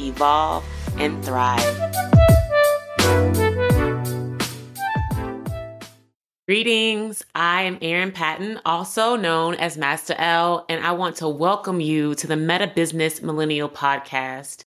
evolve, and thrive. Greetings, I am Erin Patton, also known as Master L, and I want to welcome you to the Meta Business Millennial Podcast.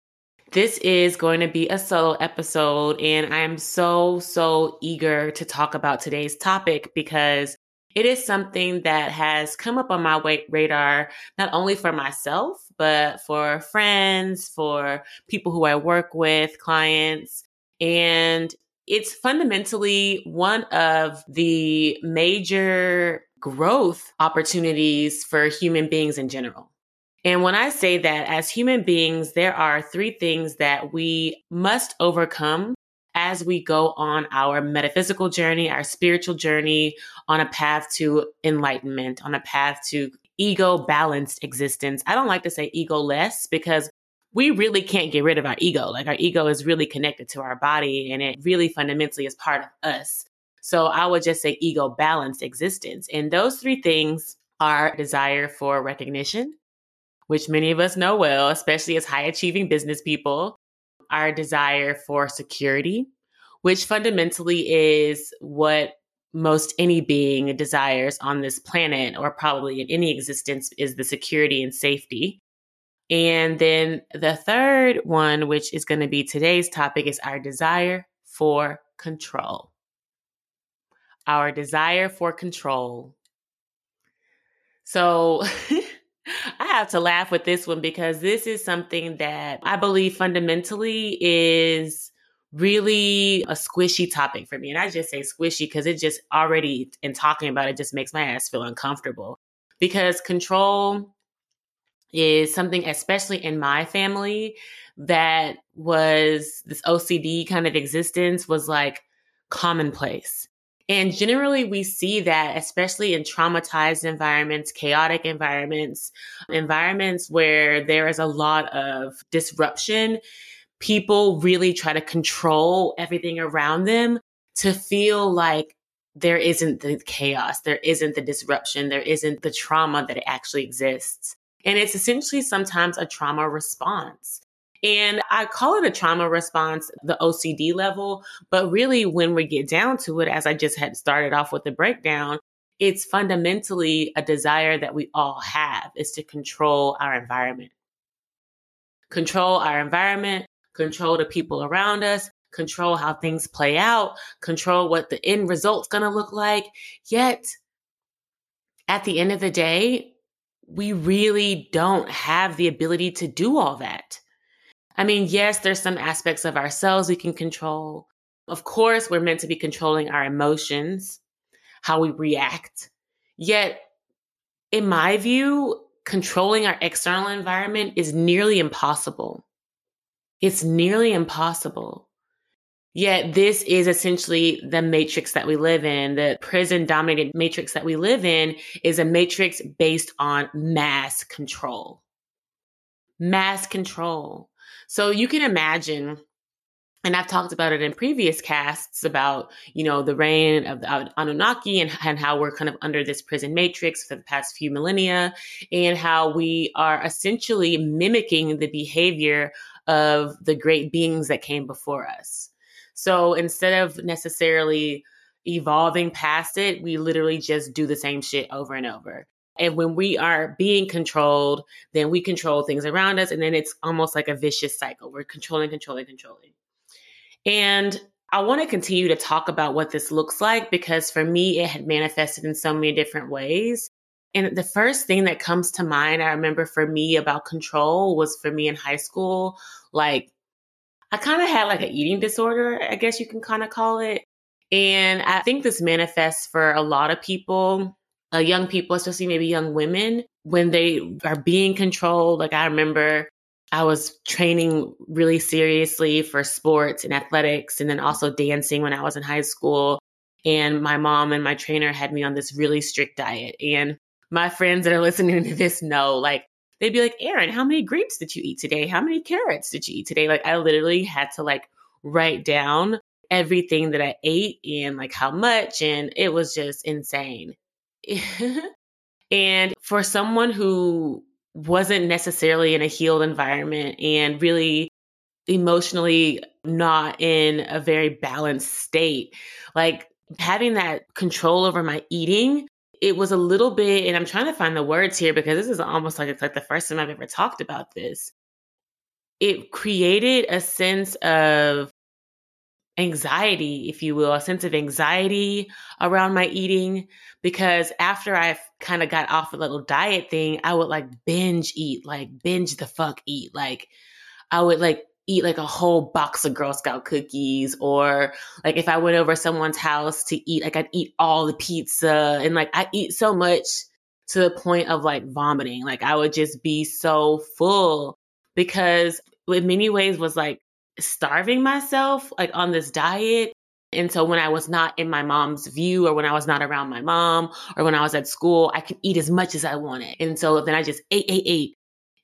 This is going to be a solo episode, and I am so, so eager to talk about today's topic because it is something that has come up on my radar, not only for myself, but for friends, for people who I work with, clients. And it's fundamentally one of the major growth opportunities for human beings in general. And when I say that as human beings, there are three things that we must overcome as we go on our metaphysical journey, our spiritual journey, on a path to enlightenment, on a path to ego balanced existence. I don't like to say ego less because we really can't get rid of our ego. Like our ego is really connected to our body and it really fundamentally is part of us. So I would just say ego balanced existence. And those three things are desire for recognition, which many of us know well, especially as high achieving business people, our desire for security, which fundamentally is what most any being desires on this planet or probably in any existence is the security and safety. And then the third one, which is going to be today's topic, is our desire for control. Our desire for control. So I have to laugh with this one because this is something that I believe fundamentally is really a squishy topic for me. And I just say squishy because it just already, in talking about it, just makes my ass feel uncomfortable. Because control is something, especially in my family, that was this OCD kind of existence was like commonplace. And generally, we see that, especially in traumatized environments, chaotic environments, environments where there is a lot of disruption people really try to control everything around them to feel like there isn't the chaos, there isn't the disruption, there isn't the trauma that actually exists. And it's essentially sometimes a trauma response. And I call it a trauma response, the OCD level. But really, when we get down to it, as I just had started off with the breakdown, it's fundamentally a desire that we all have is to control our environment. Control our environment, control the people around us, control how things play out, control what the end result's going to look like. Yet, at the end of the day, we really don't have the ability to do all that. I mean, yes, there's some aspects of ourselves we can control. Of course, we're meant to be controlling our emotions, how we react. Yet, in my view, controlling our external environment is nearly impossible. It's nearly impossible. Yet this is essentially the matrix that we live in. The prison dominated matrix that we live in is a matrix based on mass control. Mass control. So you can imagine and I've talked about it in previous casts about, you know, the reign of the Anunnaki and, and how we're kind of under this prison matrix for the past few millennia and how we are essentially mimicking the behavior of the great beings that came before us. So instead of necessarily evolving past it, we literally just do the same shit over and over. And when we are being controlled, then we control things around us. And then it's almost like a vicious cycle. We're controlling, controlling, controlling. And I want to continue to talk about what this looks like because for me, it had manifested in so many different ways. And the first thing that comes to mind, I remember for me about control was for me in high school, like I kind of had like an eating disorder, I guess you can kind of call it. And I think this manifests for a lot of people, uh, young people, especially maybe young women, when they are being controlled. Like I remember I was training really seriously for sports and athletics and then also dancing when I was in high school. And my mom and my trainer had me on this really strict diet. And my friends that are listening to this know, like, they'd be like, Erin, how many grapes did you eat today? How many carrots did you eat today? Like, I literally had to like write down everything that I ate and like how much. And it was just insane. and for someone who wasn't necessarily in a healed environment and really emotionally not in a very balanced state, like having that control over my eating it was a little bit and i'm trying to find the words here because this is almost like it's like the first time i've ever talked about this. It created a sense of anxiety if you will a sense of anxiety around my eating because after i kind of got off a little diet thing i would like binge eat like binge the fuck eat. Like i would like eat like a whole box of Girl Scout cookies or like if I went over someone's house to eat, like I'd eat all the pizza and like I eat so much to the point of like vomiting. Like I would just be so full because in many ways was like starving myself like on this diet. And so when I was not in my mom's view or when I was not around my mom or when I was at school, I could eat as much as I wanted. And so then I just ate, ate, ate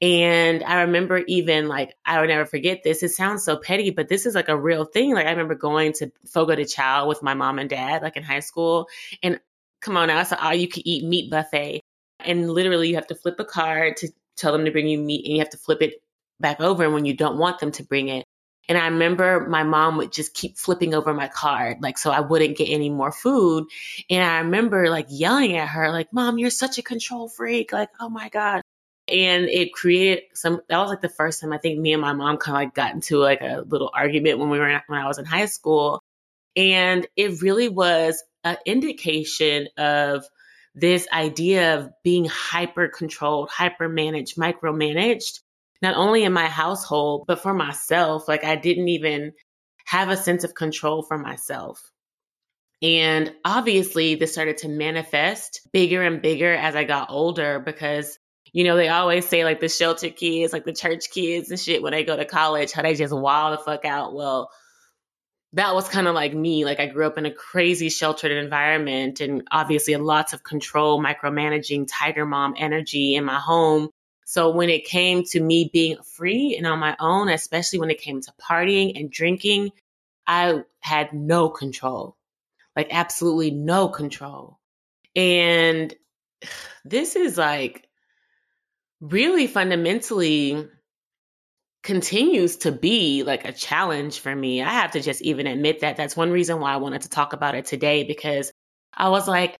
and I remember even like, I would never forget this. It sounds so petty, but this is like a real thing. Like, I remember going to Fogo de Chao with my mom and dad, like in high school. And come on now, it's an all you can eat meat buffet. And literally, you have to flip a card to tell them to bring you meat, and you have to flip it back over when you don't want them to bring it. And I remember my mom would just keep flipping over my card, like, so I wouldn't get any more food. And I remember like yelling at her, like, Mom, you're such a control freak. Like, oh my God and it created some that was like the first time i think me and my mom kind of like got into like a little argument when we were in, when i was in high school. And it really was an indication of this idea of being hyper controlled hyper managed micromanaged not only in my household but for myself. Like i didn't even have a sense of control for myself. And obviously, this started to manifest bigger and bigger as I got older because you know, they always say like the shelter kids, like the church kids and shit when they go to college, how they just wild the fuck out. Well, that was kind of like me. Like I grew up in a crazy sheltered environment and obviously lots of control, micromanaging, tiger mom energy in my home. So when it came to me being free and on my own, especially when it came to partying and drinking, I had no control. Like absolutely no control. And this is like really fundamentally continues to be like a challenge for me. I have to just even admit that. That's one reason why I wanted to talk about it today because I was like,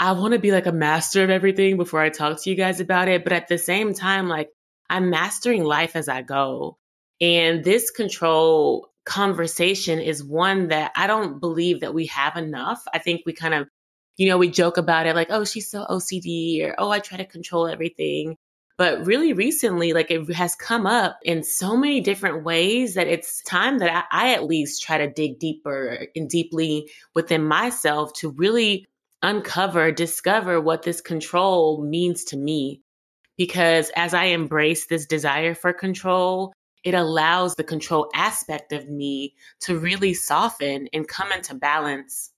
I want to be like a master of everything before I talk to you guys about it. But at the same time, like I'm mastering life as I go. And this control conversation is one that I don't believe that we have enough. I think we kind of, you know, we joke about it like, oh, she's so OCD or oh, I try to control everything. But really recently, like it has come up in so many different ways that it's time that I, I at least try to dig deeper and deeply within myself to really uncover, discover what this control means to me. Because as I embrace this desire for control, it allows the control aspect of me to really soften and come into balance.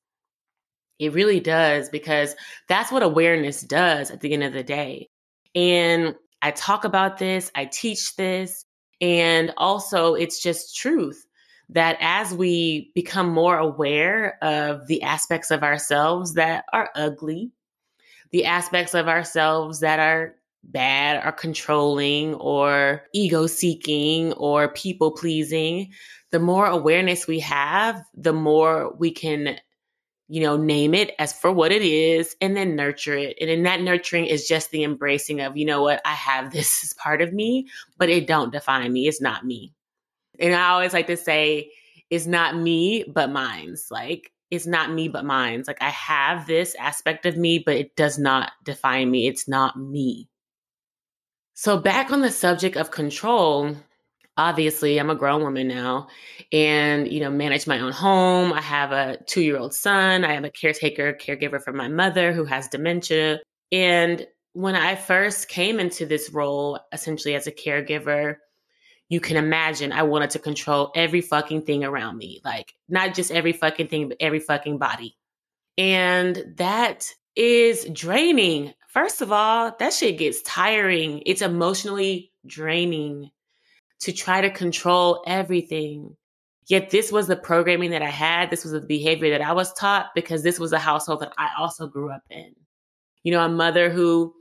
It really does because that's what awareness does at the end of the day. And I talk about this, I teach this, and also it's just truth that as we become more aware of the aspects of ourselves that are ugly, the aspects of ourselves that are bad or controlling or ego seeking or people pleasing, the more awareness we have, the more we can you know, name it as for what it is and then nurture it. And in that nurturing is just the embracing of, you know what, I have this as part of me, but it don't define me. It's not me. And I always like to say, it's not me, but mine's. Like, it's not me, but mine's. Like, I have this aspect of me, but it does not define me. It's not me. So, back on the subject of control, obviously I'm a grown woman now and, you know, manage my own home. I have a two year old son. I am a caretaker, caregiver for my mother who has dementia. And when I first came into this role, essentially as a caregiver, you can imagine I wanted to control every fucking thing around me. Like, not just every fucking thing, but every fucking body. And that is draining. First of all, that shit gets tiring. It's emotionally draining to try to control everything. Yet this was the programming that I had. This was the behavior that I was taught because this was a household that I also grew up in. You know, a mother who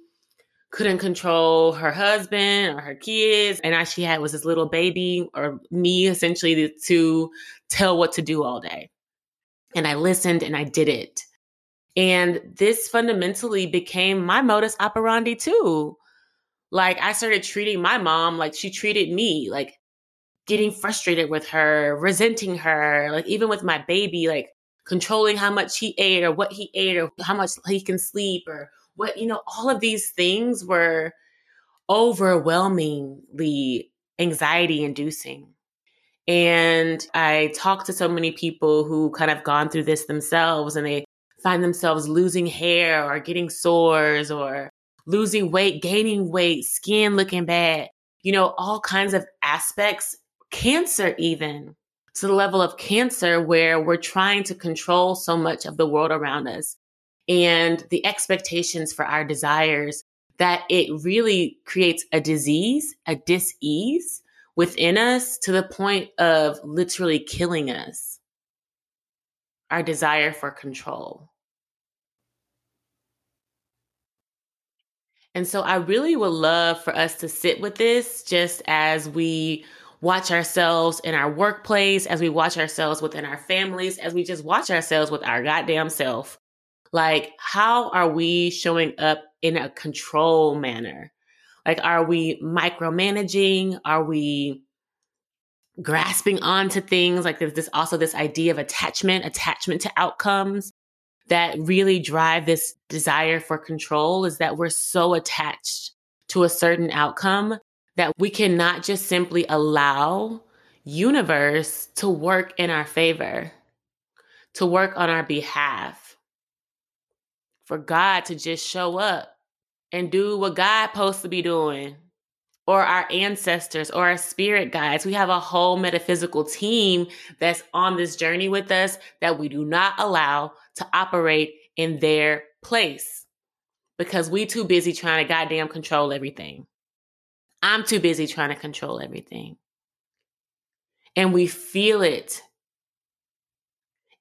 couldn't control her husband or her kids. And all she had was this little baby or me essentially to tell what to do all day. And I listened and I did it. And this fundamentally became my modus operandi too. Like I started treating my mom like she treated me, like getting frustrated with her, resenting her, like even with my baby, like controlling how much he ate or what he ate or how much he can sleep or what, you know, all of these things were overwhelmingly anxiety inducing. And I talked to so many people who kind of gone through this themselves and they find themselves losing hair or getting sores or losing weight, gaining weight, skin looking bad, you know, all kinds of aspects, cancer even to the level of cancer where we're trying to control so much of the world around us and the expectations for our desires that it really creates a disease, a dis-ease within us to the point of literally killing us. Our desire for control. And so I really would love for us to sit with this just as we watch ourselves in our workplace, as we watch ourselves within our families, as we just watch ourselves with our goddamn self. Like, how are we showing up in a control manner? Like, are we micromanaging? Are we grasping onto things? Like, there's this also this idea of attachment, attachment to outcomes that really drive this desire for control is that we're so attached to a certain outcome that we cannot just simply allow universe to work in our favor, to work on our behalf, for God to just show up and do what God supposed to be doing or our ancestors or our spirit guides. We have a whole metaphysical team that's on this journey with us that we do not allow to operate in their place because we too busy trying to goddamn control everything. I'm too busy trying to control everything. And we feel it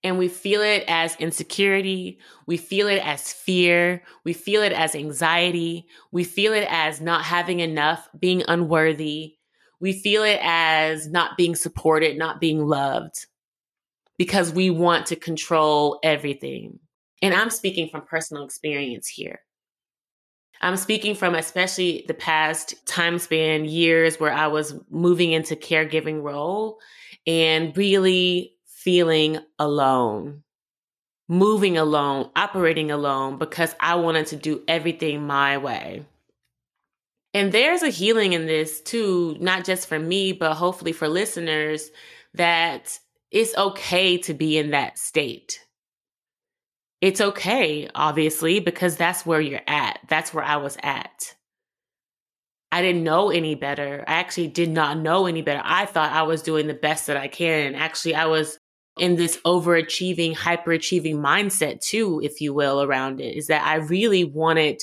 and we feel it as insecurity. We feel it as fear. We feel it as anxiety. We feel it as not having enough, being unworthy. We feel it as not being supported, not being loved because we want to control everything. And I'm speaking from personal experience here. I'm speaking from especially the past time span years where I was moving into caregiving role and really feeling alone, moving alone, operating alone because I wanted to do everything my way. And there's a healing in this too, not just for me, but hopefully for listeners that it's okay to be in that state. It's okay, obviously, because that's where you're at. That's where I was at. I didn't know any better. I actually did not know any better. I thought I was doing the best that I can. Actually, I was in this overachieving, hyperachieving mindset too, if you will, around it is that I really wanted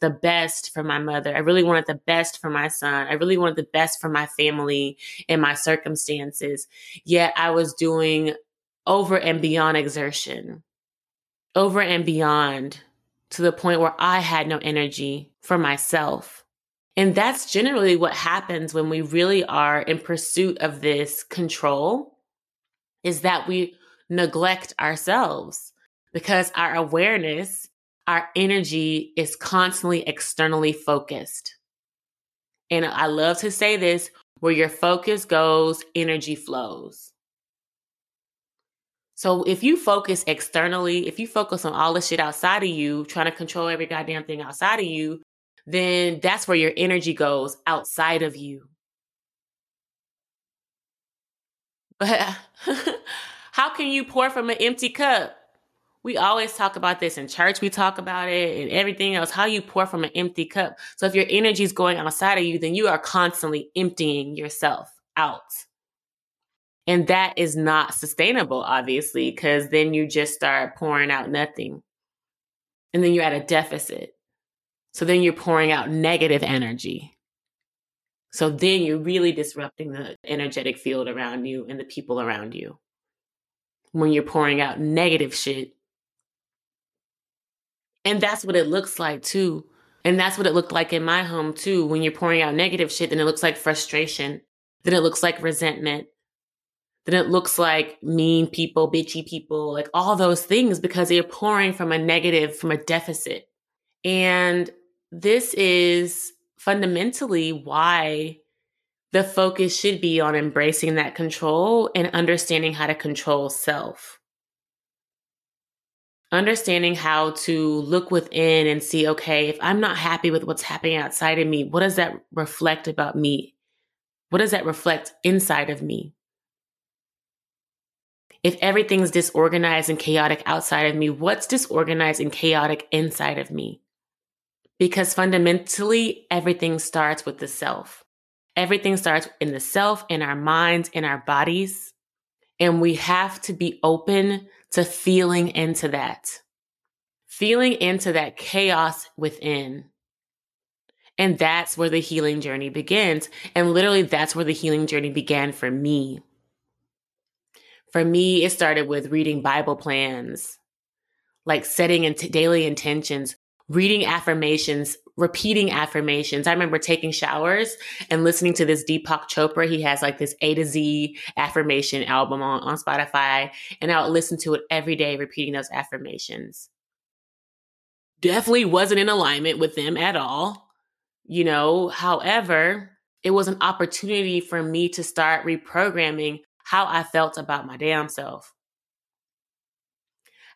the best for my mother. I really wanted the best for my son. I really wanted the best for my family and my circumstances. Yet I was doing over and beyond exertion, over and beyond to the point where I had no energy for myself. And that's generally what happens when we really are in pursuit of this control is that we neglect ourselves because our awareness, our energy is constantly externally focused. And I love to say this where your focus goes, energy flows. So if you focus externally, if you focus on all the shit outside of you, trying to control every goddamn thing outside of you, then that's where your energy goes outside of you. But how can you pour from an empty cup? We always talk about this in church. We talk about it and everything else. How you pour from an empty cup. So if your energy is going outside of you, then you are constantly emptying yourself out. And that is not sustainable, obviously, because then you just start pouring out nothing. And then you're at a deficit. So then you're pouring out negative energy. So then you're really disrupting the energetic field around you and the people around you. When you're pouring out negative shit. And that's what it looks like too. And that's what it looked like in my home too. When you're pouring out negative shit, then it looks like frustration. Then it looks like resentment. Then it looks like mean people, bitchy people, like all those things because you're pouring from a negative, from a deficit. And this is fundamentally why the focus should be on embracing that control and understanding how to control self. Understanding how to look within and see, okay, if I'm not happy with what's happening outside of me, what does that reflect about me? What does that reflect inside of me? If everything's disorganized and chaotic outside of me, what's disorganized and chaotic inside of me? because fundamentally everything starts with the self. Everything starts in the self, in our minds, in our bodies. And we have to be open to feeling into that, feeling into that chaos within. And that's where the healing journey begins. And literally, that's where the healing journey began for me. For me, it started with reading Bible plans, like setting into daily intentions, reading affirmations, repeating affirmations. I remember taking showers and listening to this Deepak Chopra. He has like this A to Z affirmation album on, on Spotify, and I would listen to it every day, repeating those affirmations. Definitely wasn't in alignment with them at all, you know. However, it was an opportunity for me to start reprogramming how I felt about my damn self.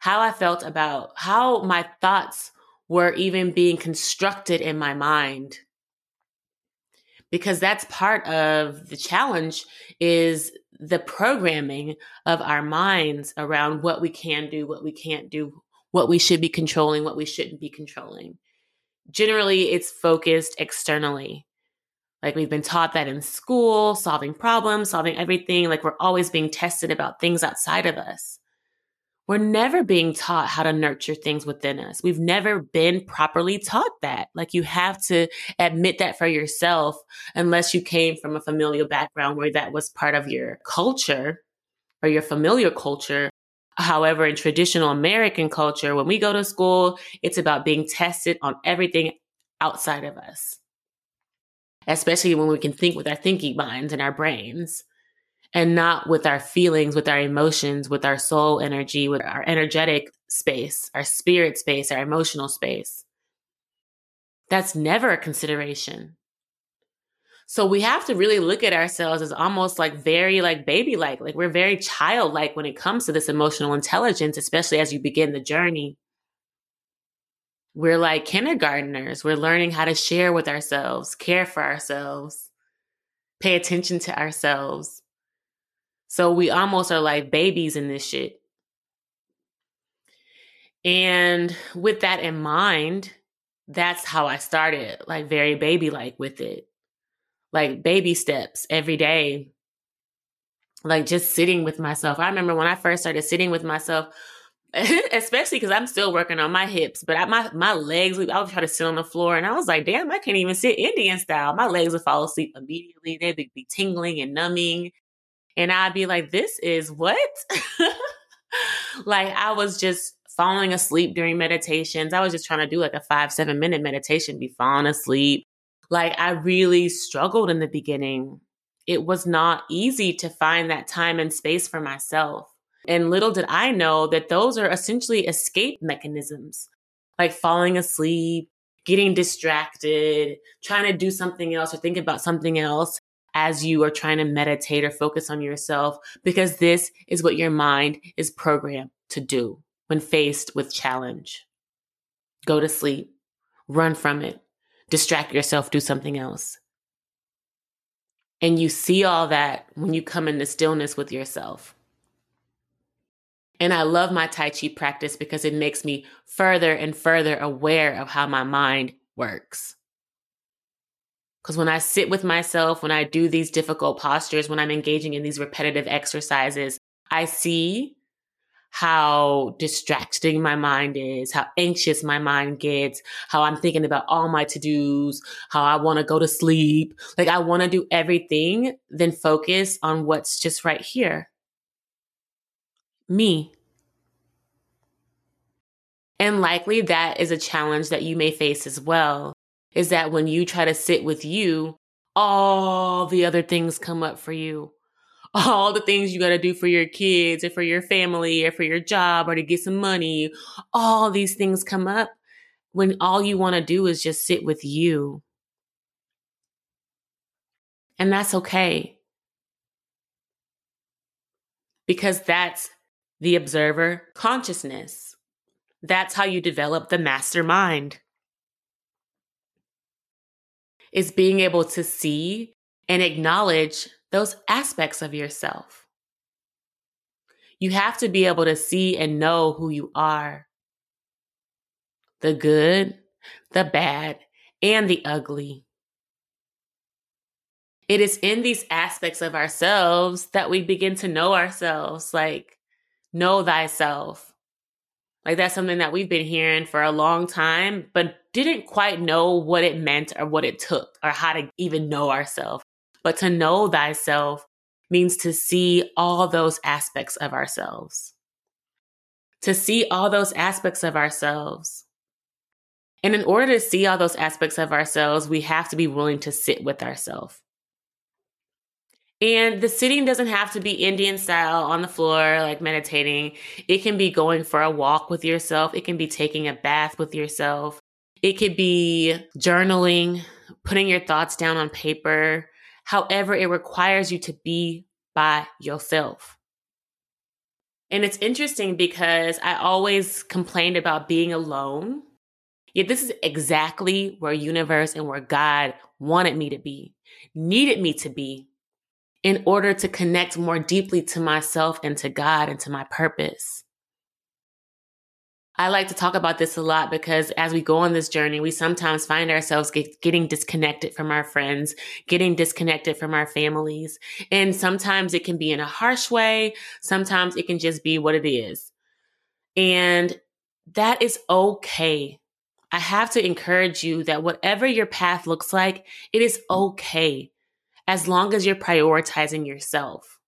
How I felt about how my thoughts were even being constructed in my mind. Because that's part of the challenge is the programming of our minds around what we can do what we can't do what we should be controlling what we shouldn't be controlling. Generally it's focused externally. Like we've been taught that in school solving problems solving everything like we're always being tested about things outside of us we're never being taught how to nurture things within us. We've never been properly taught that. Like you have to admit that for yourself, unless you came from a familial background where that was part of your culture or your familiar culture. However, in traditional American culture, when we go to school, it's about being tested on everything outside of us, especially when we can think with our thinking minds and our brains and not with our feelings, with our emotions, with our soul energy, with our energetic space, our spirit space, our emotional space. That's never a consideration. So we have to really look at ourselves as almost like very like baby like, like we're very childlike when it comes to this emotional intelligence, especially as you begin the journey. We're like kindergarteners. We're learning how to share with ourselves, care for ourselves, pay attention to ourselves so we almost are like babies in this shit. And with that in mind, that's how I started, like very baby like with it. Like baby steps every day. Like just sitting with myself. I remember when I first started sitting with myself, especially because I'm still working on my hips, but I, my my legs, I would try to sit on the floor, and I was like, "Damn, I can't even sit Indian style." My legs would fall asleep immediately; they'd be tingling and numbing, and I'd be like, this is what? like I was just falling asleep during meditations. I was just trying to do like a five, seven minute meditation, be falling asleep. Like I really struggled in the beginning. It was not easy to find that time and space for myself. And little did I know that those are essentially escape mechanisms, like falling asleep, getting distracted, trying to do something else or think about something else as you are trying to meditate or focus on yourself, because this is what your mind is programmed to do when faced with challenge. Go to sleep, run from it, distract yourself, do something else. And you see all that when you come into stillness with yourself. And I love my Tai Chi practice because it makes me further and further aware of how my mind works. Because when I sit with myself, when I do these difficult postures, when I'm engaging in these repetitive exercises, I see how distracting my mind is, how anxious my mind gets, how I'm thinking about all my to dos, how I want to go to sleep. Like I want to do everything, then focus on what's just right here. Me. And likely that is a challenge that you may face as well is that when you try to sit with you, all the other things come up for you. All the things you got to do for your kids or for your family or for your job or to get some money. All these things come up when all you want to do is just sit with you. And that's okay. Because that's the observer consciousness. That's how you develop the mastermind is being able to see and acknowledge those aspects of yourself. You have to be able to see and know who you are the good, the bad, and the ugly. It is in these aspects of ourselves that we begin to know ourselves, like, know thyself, like that's something that we've been hearing for a long time, but didn't quite know what it meant or what it took or how to even know ourselves. But to know thyself means to see all those aspects of ourselves. To see all those aspects of ourselves. And in order to see all those aspects of ourselves, we have to be willing to sit with ourselves. And the sitting doesn't have to be Indian style on the floor, like meditating. It can be going for a walk with yourself. It can be taking a bath with yourself. It could be journaling, putting your thoughts down on paper. However, it requires you to be by yourself. And it's interesting because I always complained about being alone. Yet this is exactly where universe and where God wanted me to be, needed me to be in order to connect more deeply to myself and to God and to my purpose. I like to talk about this a lot because as we go on this journey, we sometimes find ourselves get, getting disconnected from our friends, getting disconnected from our families. And sometimes it can be in a harsh way. Sometimes it can just be what it is. And that is okay. I have to encourage you that whatever your path looks like, it is okay as long as you're prioritizing yourself.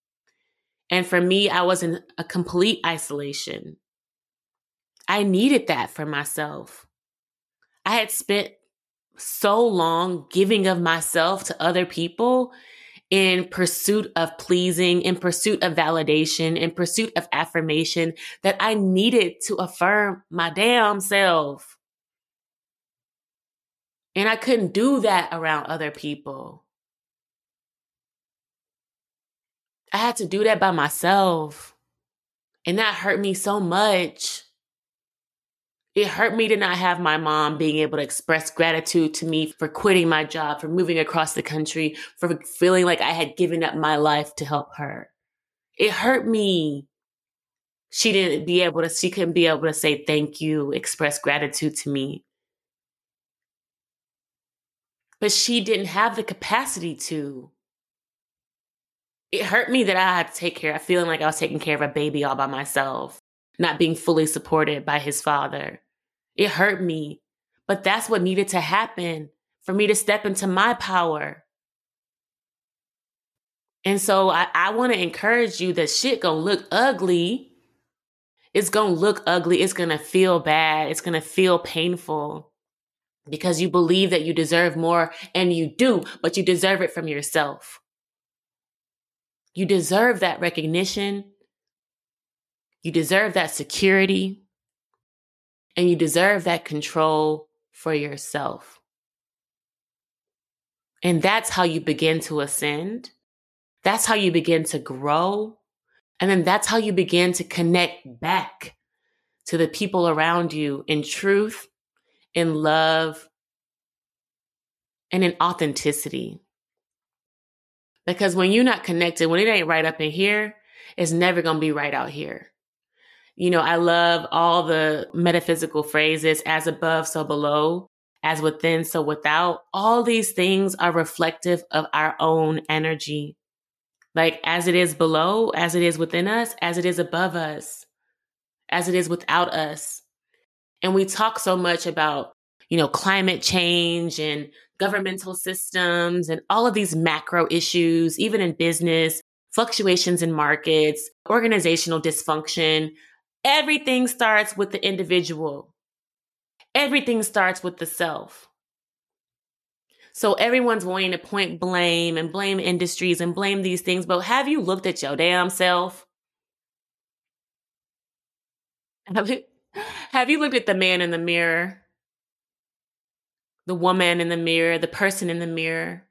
And for me, I was in a complete isolation. I needed that for myself. I had spent so long giving of myself to other people in pursuit of pleasing, in pursuit of validation, in pursuit of affirmation that I needed to affirm my damn self. And I couldn't do that around other people. I had to do that by myself. And that hurt me so much. It hurt me to not have my mom being able to express gratitude to me for quitting my job, for moving across the country, for feeling like I had given up my life to help her. It hurt me. She didn't be able to, she couldn't be able to say thank you, express gratitude to me. But she didn't have the capacity to it hurt me that I had to take care of feeling like I was taking care of a baby all by myself, not being fully supported by his father. It hurt me, but that's what needed to happen for me to step into my power. And so I, I want to encourage you that shit gonna look ugly. It's gonna look ugly. It's gonna feel bad. It's gonna feel painful because you believe that you deserve more and you do, but you deserve it from yourself. You deserve that recognition. You deserve that security. And you deserve that control for yourself. And that's how you begin to ascend. That's how you begin to grow. And then that's how you begin to connect back to the people around you in truth, in love, and in authenticity. Because when you're not connected, when it ain't right up in here, it's never going to be right out here. You know, I love all the metaphysical phrases as above, so below. as within, so without. All these things are reflective of our own energy. Like as it is below, as it is within us, as it is above us, as it is without us. And we talk so much about, you know, climate change and governmental systems and all of these macro issues, even in business, fluctuations in markets, organizational dysfunction. Everything starts with the individual. Everything starts with the self. So everyone's wanting to point blame and blame industries and blame these things, but have you looked at your damn self? Have you, have you looked at the man in the mirror? The woman in the mirror, the person in the mirror?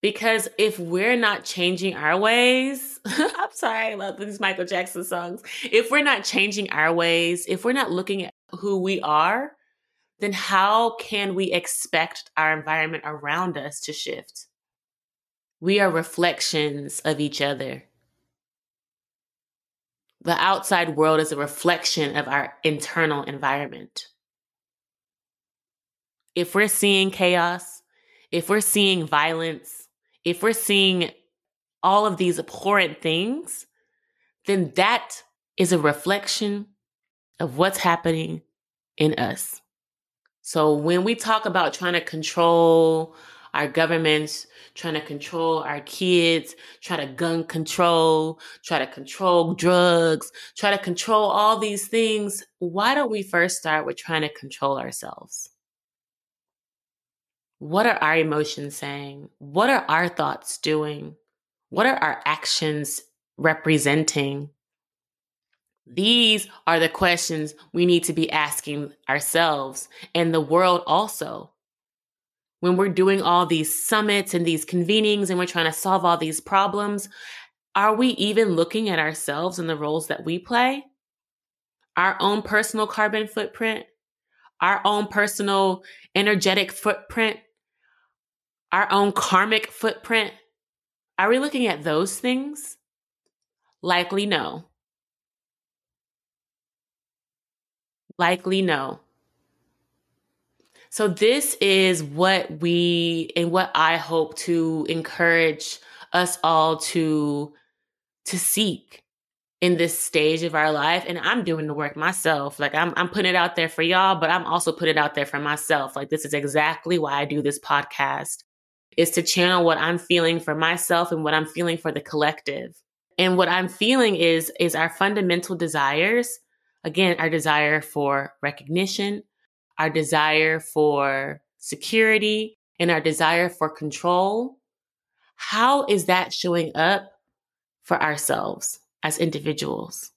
Because if we're not changing our ways, I'm sorry, I love these Michael Jackson songs. If we're not changing our ways, if we're not looking at who we are, then how can we expect our environment around us to shift? We are reflections of each other. The outside world is a reflection of our internal environment. If we're seeing chaos, if we're seeing violence, if we're seeing all of these abhorrent things, then that is a reflection of what's happening in us. So when we talk about trying to control our governments, trying to control our kids, try to gun control, try to control drugs, try to control all these things, why don't we first start with trying to control ourselves? What are our emotions saying? What are our thoughts doing? What are our actions representing? These are the questions we need to be asking ourselves and the world also. When we're doing all these summits and these convenings and we're trying to solve all these problems, are we even looking at ourselves and the roles that we play? Our own personal carbon footprint, our own personal energetic footprint, our own karmic footprint. Are we looking at those things? Likely no. Likely no. So this is what we and what I hope to encourage us all to to seek in this stage of our life and I'm doing the work myself. Like I'm I'm putting it out there for y'all, but I'm also putting it out there for myself. Like this is exactly why I do this podcast. Is to channel what I'm feeling for myself and what I'm feeling for the collective. And what I'm feeling is is our fundamental desires Again, our desire for recognition, our desire for security, and our desire for control. How is that showing up for ourselves as individuals?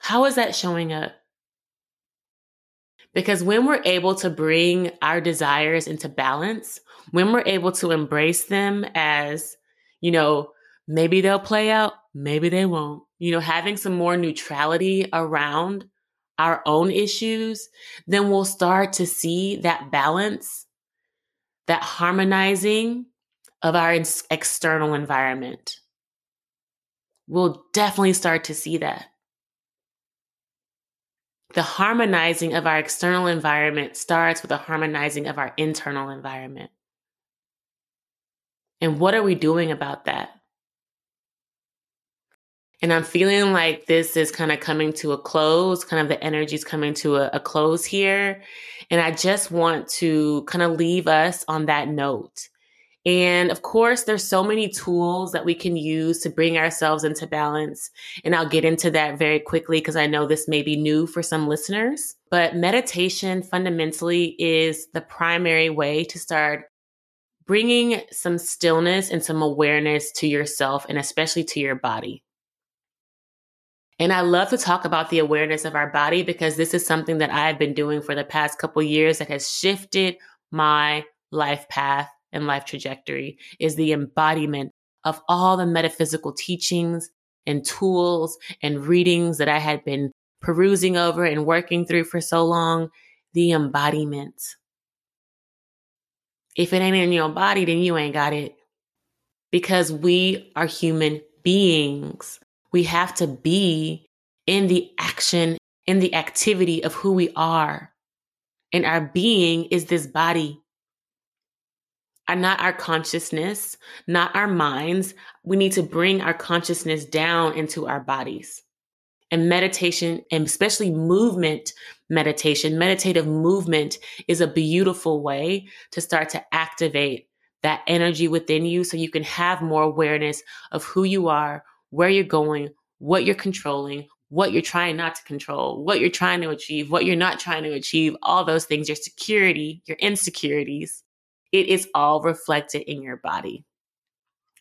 How is that showing up? Because when we're able to bring our desires into balance, when we're able to embrace them as, you know, maybe they'll play out, maybe they won't you know, having some more neutrality around our own issues, then we'll start to see that balance, that harmonizing of our external environment. We'll definitely start to see that. The harmonizing of our external environment starts with the harmonizing of our internal environment. And what are we doing about that? And I'm feeling like this is kind of coming to a close, kind of the energy is coming to a, a close here. And I just want to kind of leave us on that note. And of course, there's so many tools that we can use to bring ourselves into balance. And I'll get into that very quickly because I know this may be new for some listeners. But meditation fundamentally is the primary way to start bringing some stillness and some awareness to yourself and especially to your body. And I love to talk about the awareness of our body because this is something that I've been doing for the past couple years that has shifted my life path and life trajectory is the embodiment of all the metaphysical teachings and tools and readings that I had been perusing over and working through for so long. The embodiment. If it ain't in your body, then you ain't got it. Because we are human beings we have to be in the action in the activity of who we are. And our being is this body. And not our consciousness, not our minds. We need to bring our consciousness down into our bodies. And meditation, and especially movement meditation, meditative movement is a beautiful way to start to activate that energy within you so you can have more awareness of who you are, where you're going, what you're controlling, what you're trying not to control, what you're trying to achieve, what you're not trying to achieve, all those things, your security, your insecurities. It is all reflected in your body,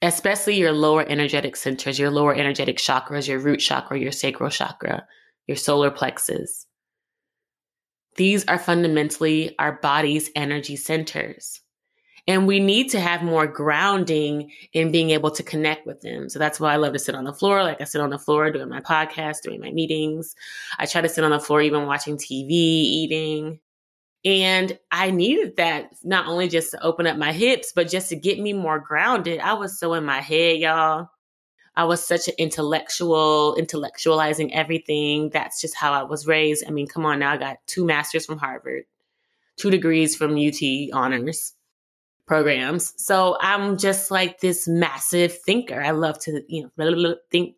especially your lower energetic centers, your lower energetic chakras, your root chakra, your sacral chakra, your solar plexus. These are fundamentally our body's energy centers. And we need to have more grounding in being able to connect with them. So that's why I love to sit on the floor. Like I sit on the floor doing my podcast, doing my meetings. I try to sit on the floor even watching TV, eating. And I needed that not only just to open up my hips, but just to get me more grounded. I was so in my head, y'all. I was such an intellectual, intellectualizing everything. That's just how I was raised. I mean, come on now, I got two masters from Harvard, two degrees from UT honors programs. So I'm just like this massive thinker. I love to, you know, think.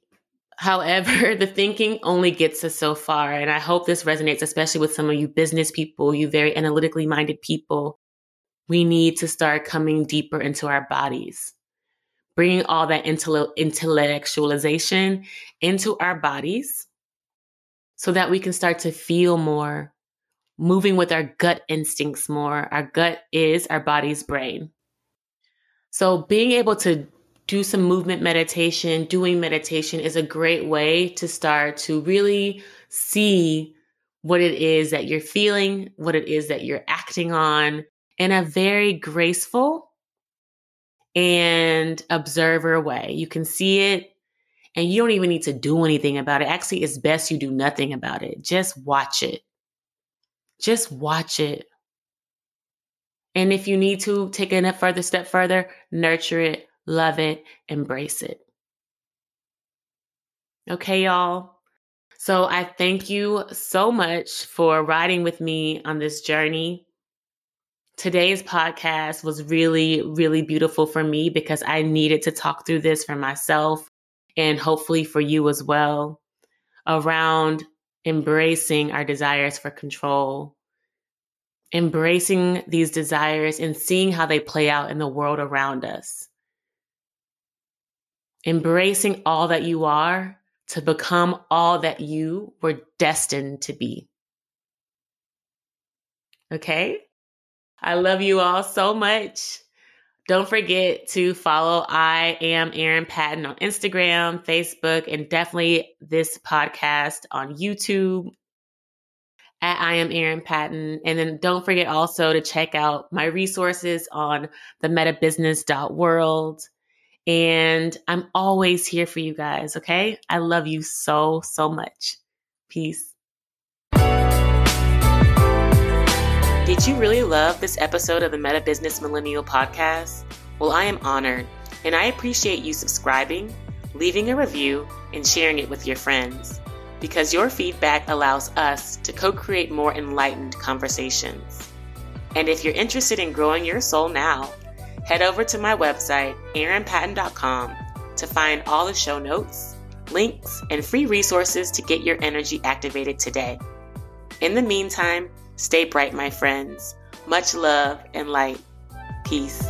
However, the thinking only gets us so far. And I hope this resonates, especially with some of you business people, you very analytically minded people. We need to start coming deeper into our bodies, bringing all that intellectualization into our bodies so that we can start to feel more, moving with our gut instincts more. Our gut is our body's brain. So being able to do some movement meditation, doing meditation is a great way to start to really see what it is that you're feeling, what it is that you're acting on in a very graceful and observer way. You can see it and you don't even need to do anything about it. Actually, it's best you do nothing about it. Just watch it. Just watch it. And if you need to take it a further step further, nurture it, love it, embrace it. Okay, y'all. So I thank you so much for riding with me on this journey. Today's podcast was really, really beautiful for me because I needed to talk through this for myself and hopefully for you as well around embracing our desires for control, embracing these desires and seeing how they play out in the world around us. Embracing all that you are to become all that you were destined to be. Okay? I love you all so much. Don't forget to follow I am Erin Patton on Instagram, Facebook, and definitely this podcast on YouTube at I am Erin Patton. And then don't forget also to check out my resources on the metabusiness.world. And I'm always here for you guys, okay? I love you so, so much. Peace. Did you really love this episode of the Meta Business Millennial Podcast? Well, I am honored, and I appreciate you subscribing, leaving a review, and sharing it with your friends, because your feedback allows us to co create more enlightened conversations. And if you're interested in growing your soul now, head over to my website, erinpatton.com, to find all the show notes, links, and free resources to get your energy activated today. In the meantime, Stay bright, my friends. Much love and light. Peace.